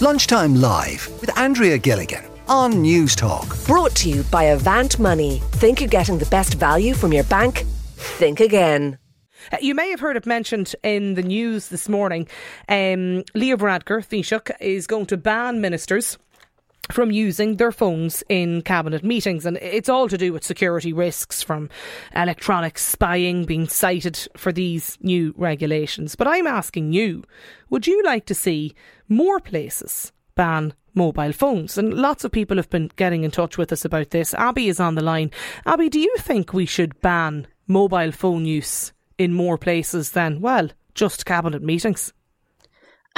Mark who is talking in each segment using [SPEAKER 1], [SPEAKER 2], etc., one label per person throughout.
[SPEAKER 1] Lunchtime Live with Andrea Gilligan on News Talk.
[SPEAKER 2] Brought to you by Avant Money. Think you're getting the best value from your bank? Think again.
[SPEAKER 3] Uh, you may have heard it mentioned in the news this morning. Um, Leo Varadkar, Taoiseach, is going to ban ministers from using their phones in cabinet meetings. And it's all to do with security risks from electronic spying being cited for these new regulations. But I'm asking you, would you like to see more places ban mobile phones? And lots of people have been getting in touch with us about this. Abby is on the line. Abby, do you think we should ban mobile phone use in more places than, well, just cabinet meetings?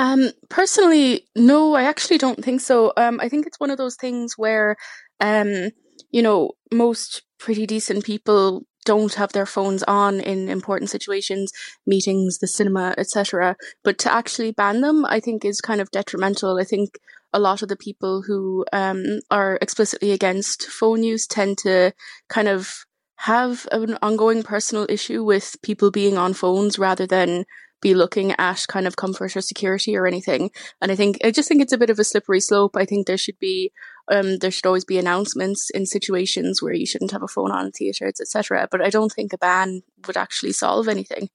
[SPEAKER 4] Um, personally, no, I actually don't think so. Um, I think it's one of those things where, um, you know, most pretty decent people don't have their phones on in important situations, meetings, the cinema, etc. But to actually ban them, I think is kind of detrimental. I think a lot of the people who um, are explicitly against phone use tend to kind of have an ongoing personal issue with people being on phones rather than be looking at kind of comfort or security or anything. And I think I just think it's a bit of a slippery slope. I think there should be um, there should always be announcements in situations where you shouldn't have a phone on in theatres, etc. But I don't think a ban would actually solve anything.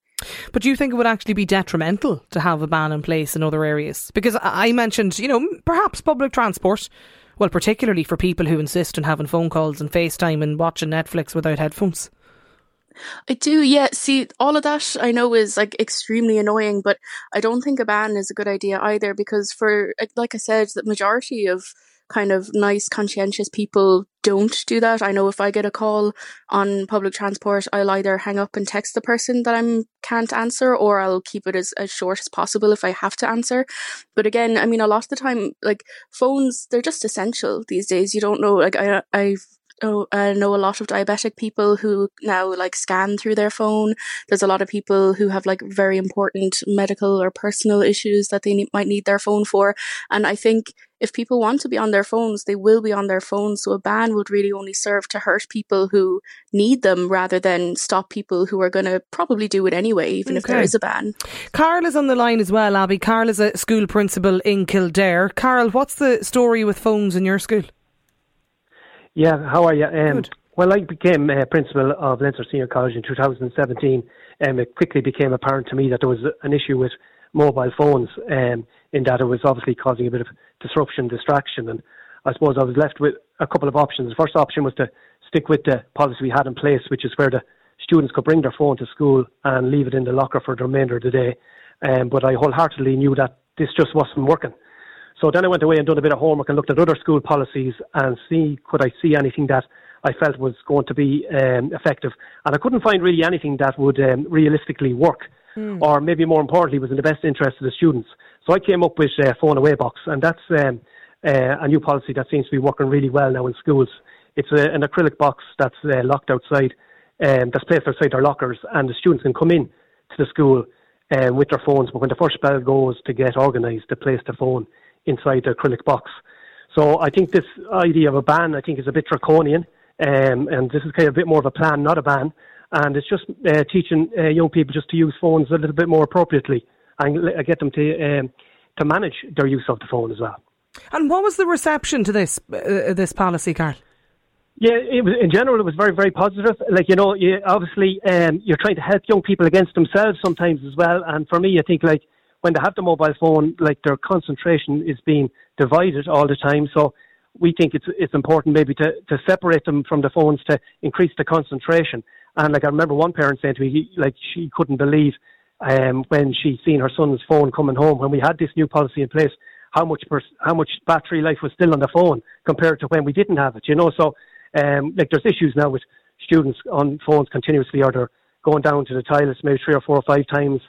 [SPEAKER 3] But do you think it would actually be detrimental to have a ban in place in other areas? Because I mentioned, you know, perhaps public transport. Well, particularly for people who insist on having phone calls and FaceTime and watching Netflix without headphones.
[SPEAKER 4] I do, yeah. See, all of that I know is like extremely annoying, but I don't think a ban is a good idea either because, for like I said, the majority of kind of nice, conscientious people don't do that. I know if I get a call on public transport, I'll either hang up and text the person that I can't answer, or I'll keep it as, as short as possible if I have to answer. But again, I mean, a lot of the time, like phones, they're just essential these days. You don't know, like I, I've oh, I know a lot of diabetic people who now like scan through their phone. There's a lot of people who have like very important medical or personal issues that they ne- might need their phone for. And I think if people want to be on their phones, they will be on their phones. So a ban would really only serve to hurt people who need them rather than stop people who are going to probably do it anyway, even okay. if there is a ban.
[SPEAKER 3] Carl is on the line as well, Abby. Carl is a school principal in Kildare. Carl, what's the story with phones in your school?
[SPEAKER 5] Yeah, how are you? Um, well, I became uh, principal of Leinster Senior College in 2017, and um, it quickly became apparent to me that there was an issue with mobile phones, um, in that it was obviously causing a bit of disruption, distraction, and I suppose I was left with a couple of options. The first option was to stick with the policy we had in place, which is where the students could bring their phone to school and leave it in the locker for the remainder of the day. Um, but I wholeheartedly knew that this just wasn't working. So then I went away and done a bit of homework and looked at other school policies and see could I see anything that I felt was going to be um, effective. And I couldn't find really anything that would um, realistically work, mm. or maybe more importantly, was in the best interest of the students. So I came up with uh, phone away box, and that's um, uh, a new policy that seems to be working really well now in schools. It's a, an acrylic box that's uh, locked outside, um, that's placed outside their lockers, and the students can come in to the school uh, with their phones. But when the first bell goes to get organised, to place the phone inside the acrylic box. So I think this idea of a ban, I think, is a bit draconian, um, and this is kind of a bit more of a plan, not a ban. And it's just uh, teaching uh, young people just to use phones a little bit more appropriately and get them to um, to manage their use of the phone as well.
[SPEAKER 3] And what was the reception to this uh, this policy, Carl?
[SPEAKER 5] Yeah, it was, in general, it was very, very positive. Like you know, you, obviously, um, you're trying to help young people against themselves sometimes as well. And for me, I think like when they have the mobile phone, like their concentration is being divided all the time. So we think it's it's important maybe to, to separate them from the phones to increase the concentration. And like I remember one parent saying to me, like she couldn't believe um, when she seen her son's phone coming home when we had this new policy in place, how much pers- how much battery life was still on the phone compared to when we didn't have it. You know, so um, like there's issues now with students on phones continuously, or they're going down to the toilets maybe three or four or five times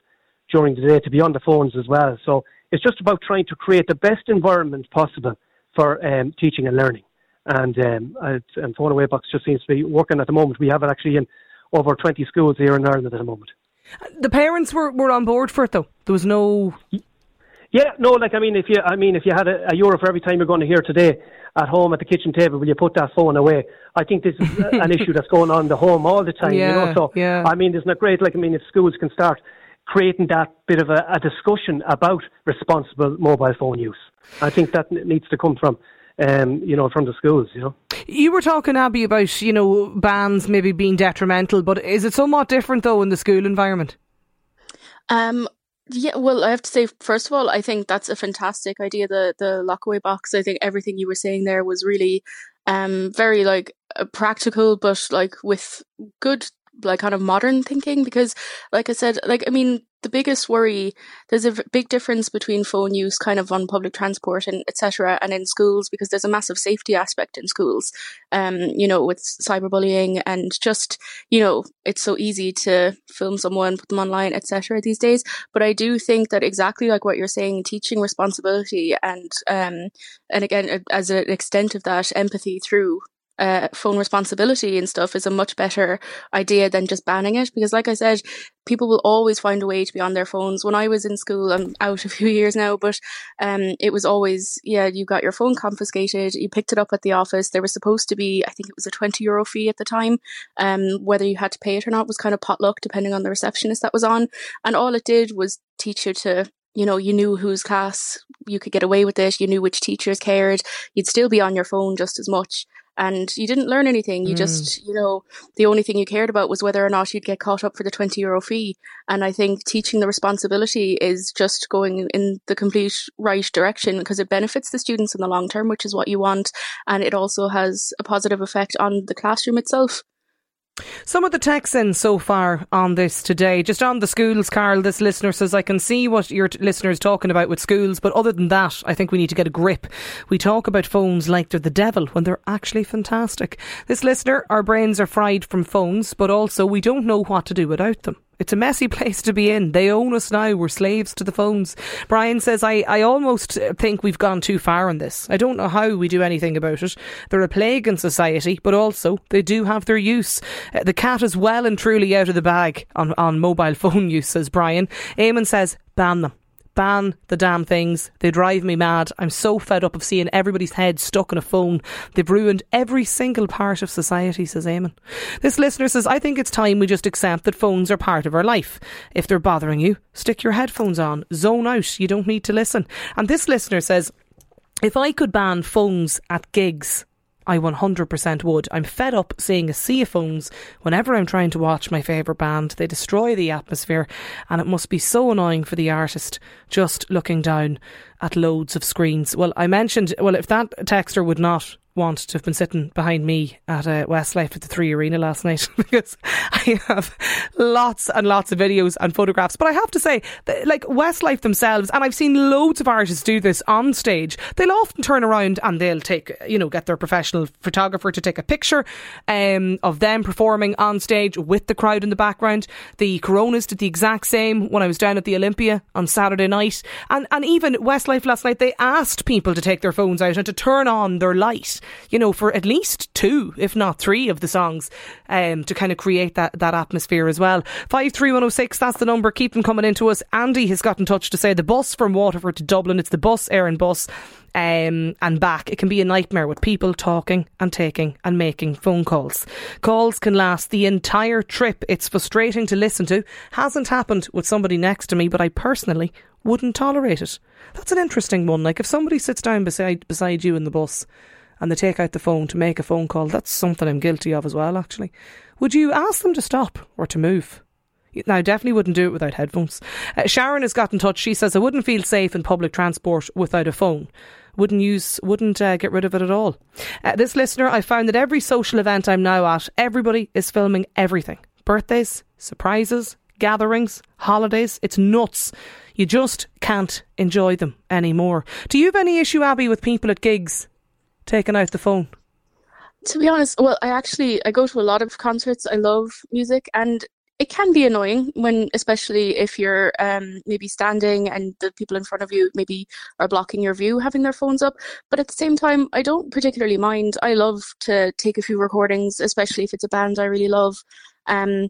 [SPEAKER 5] during the day to be on the phones as well. So it's just about trying to create the best environment possible for um, teaching and learning. And um, and phone away box just seems to be working at the moment. We have it actually in over 20 schools here in Ireland at the moment.
[SPEAKER 3] The parents were, were on board for it though. There was no.
[SPEAKER 5] Yeah, no, like I mean, if you, I mean, if you had a, a euro for every time you're going to hear today at home at the kitchen table, will you put that phone away? I think this is an issue that's going on in the home all the time.
[SPEAKER 3] Yeah,
[SPEAKER 5] you know, so
[SPEAKER 3] yeah.
[SPEAKER 5] I mean, not it great. Like I mean, if schools can start creating that bit of a, a discussion about responsible mobile phone use. I think that needs to come from um, you know, from the schools, you know.
[SPEAKER 3] You were talking, Abby, about, you know, bans maybe being detrimental, but is it somewhat different, though, in the school environment?
[SPEAKER 4] Um, yeah, well, I have to say, first of all, I think that's a fantastic idea. The the lockaway box. I think everything you were saying there was really, um, very like practical, but like with good like kind of modern thinking because like i said like i mean the biggest worry there's a big difference between phone use kind of on public transport and etc and in schools because there's a massive safety aspect in schools um you know with cyberbullying and just you know it's so easy to film someone put them online etc these days. But i do think that exactly like what you're saying teaching responsibility and um and again as an extent of that empathy through uh, phone responsibility and stuff is a much better idea than just banning it. Because, like I said, people will always find a way to be on their phones. When I was in school, I'm out a few years now, but um, it was always, yeah, you got your phone confiscated, you picked it up at the office. There was supposed to be, I think it was a 20 euro fee at the time. Um, whether you had to pay it or not was kind of potluck depending on the receptionist that was on. And all it did was teach you to you know, you knew whose class you could get away with it. You knew which teachers cared. You'd still be on your phone just as much and you didn't learn anything. You mm. just, you know, the only thing you cared about was whether or not you'd get caught up for the 20 euro fee. And I think teaching the responsibility is just going in the complete right direction because it benefits the students in the long term, which is what you want. And it also has a positive effect on the classroom itself.
[SPEAKER 3] Some of the texts in so far on this today, just on the schools, Carl, this listener says, I can see what your t- listener is talking about with schools, but other than that, I think we need to get a grip. We talk about phones like they're the devil when they're actually fantastic. This listener, our brains are fried from phones, but also we don't know what to do without them. It's a messy place to be in. They own us now. We're slaves to the phones. Brian says, I, I almost think we've gone too far on this. I don't know how we do anything about it. They're a plague in society, but also they do have their use. Uh, the cat is well and truly out of the bag on, on mobile phone use, says Brian. Eamon says, ban them ban the damn things. They drive me mad. I'm so fed up of seeing everybody's head stuck in a phone. They've ruined every single part of society, says Eamon. This listener says, I think it's time we just accept that phones are part of our life. If they're bothering you, stick your headphones on, zone out. You don't need to listen. And this listener says, if I could ban phones at gigs, I 100% would. I'm fed up seeing a sea of phones whenever I'm trying to watch my favourite band. They destroy the atmosphere, and it must be so annoying for the artist just looking down at loads of screens. Well, I mentioned, well, if that texter would not want to have been sitting behind me at uh, Westlife at the Three Arena last night because I have lots and lots of videos and photographs. But I have to say, like Westlife themselves, and I've seen loads of artists do this on stage, they'll often turn around and they'll take, you know, get their professional photographer to take a picture um, of them performing on stage with the crowd in the background. The Coronas did the exact same when I was down at the Olympia on Saturday night. And, and even Westlife last night, they asked people to take their phones out and to turn on their light you know, for at least two, if not three of the songs, um, to kind of create that, that atmosphere as well. 53106, that's the number. Keep them coming into us. Andy has got in touch to say the bus from Waterford to Dublin, it's the bus, Éireann bus. Um, and back. It can be a nightmare with people talking and taking and making phone calls. Calls can last the entire trip. It's frustrating to listen to. Hasn't happened with somebody next to me, but I personally wouldn't tolerate it. That's an interesting one. Like if somebody sits down beside beside you in the bus and they take out the phone to make a phone call, that's something I'm guilty of as well, actually. Would you ask them to stop or to move? Now, I definitely wouldn't do it without headphones. Uh, Sharon has got in touch. She says, I wouldn't feel safe in public transport without a phone. Wouldn't use, wouldn't uh, get rid of it at all. Uh, this listener, I found that every social event I'm now at, everybody is filming everything birthdays, surprises, gatherings, holidays. It's nuts. You just can't enjoy them anymore. Do you have any issue, Abby, with people at gigs taking out the phone?
[SPEAKER 4] To be honest, well, I actually I go to a lot of concerts. I love music, and it can be annoying when, especially if you're um, maybe standing and the people in front of you maybe are blocking your view, having their phones up. But at the same time, I don't particularly mind. I love to take a few recordings, especially if it's a band I really love. Um,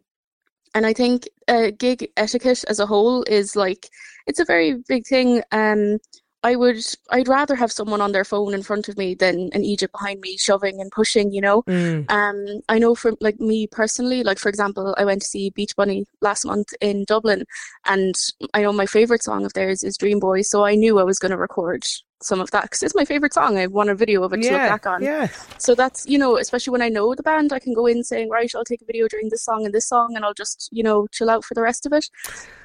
[SPEAKER 4] and I think uh, gig etiquette as a whole is like it's a very big thing. Um, I would I'd rather have someone on their phone in front of me than an Egypt behind me shoving and pushing, you know. Mm. Um I know for like me personally, like for example, I went to see Beach Bunny last month in Dublin and I know my favourite song of theirs is Dream Boy, so I knew I was gonna record some of that because it's my favorite song. I want a video of it to
[SPEAKER 3] Yeah,
[SPEAKER 4] look back on.
[SPEAKER 3] yeah.
[SPEAKER 4] So that's you know, especially when I know the band, I can go in saying, right, I'll take a video during this song and this song, and I'll just you know chill out for the rest of it.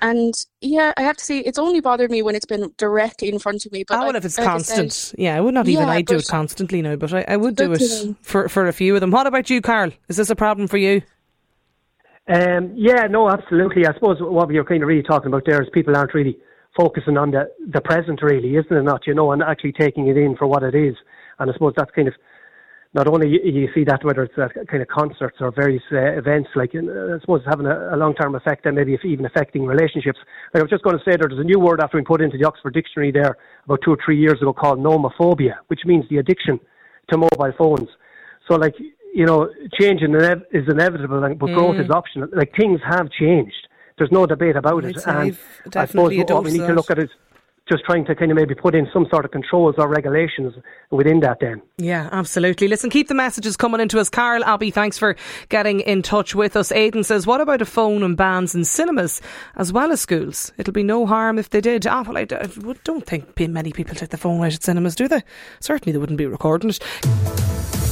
[SPEAKER 4] And yeah, I have to say, it's only bothered me when it's been directly in front of me. But
[SPEAKER 3] Oh, well,
[SPEAKER 4] like-
[SPEAKER 3] if it's
[SPEAKER 4] like I said,
[SPEAKER 3] constant. yeah, I would not even.
[SPEAKER 4] Yeah,
[SPEAKER 3] I do it constantly now, but I, I would do it
[SPEAKER 4] thing.
[SPEAKER 3] for, for a few of them. What about you, Carl? Is this a problem for you?
[SPEAKER 5] Um, yeah, no, absolutely. I suppose what you're kind of really talking about there is people aren't really focusing on the the present, really, isn't it? Not you know, and actually taking it in for what it is. And I suppose that's kind of not only you, you see that whether it's that kind of concerts or various uh, events, like uh, I suppose it's having a, a long term effect and maybe if even affecting relationships. Like I was just going to say there's a new word after being put into the Oxford Dictionary there about two or three years ago called nomophobia, which means the addiction to mobile phones. So like you know, change is inevitable, and- but growth is optional. Like things have changed. There's no debate about it. And
[SPEAKER 3] I've
[SPEAKER 5] suppose what we need to look at is just trying to kind of maybe put in some sort of controls or regulations within that. Then.
[SPEAKER 3] Yeah, absolutely. Listen, keep the messages coming into us. Carl, Abby, thanks for getting in touch with us. Aidan says, what about a phone and bans in cinemas as well as schools? It'll be no harm if they did. Ah, well, I I don't think many people take the phone out at cinemas, do they? Certainly they wouldn't be recording it.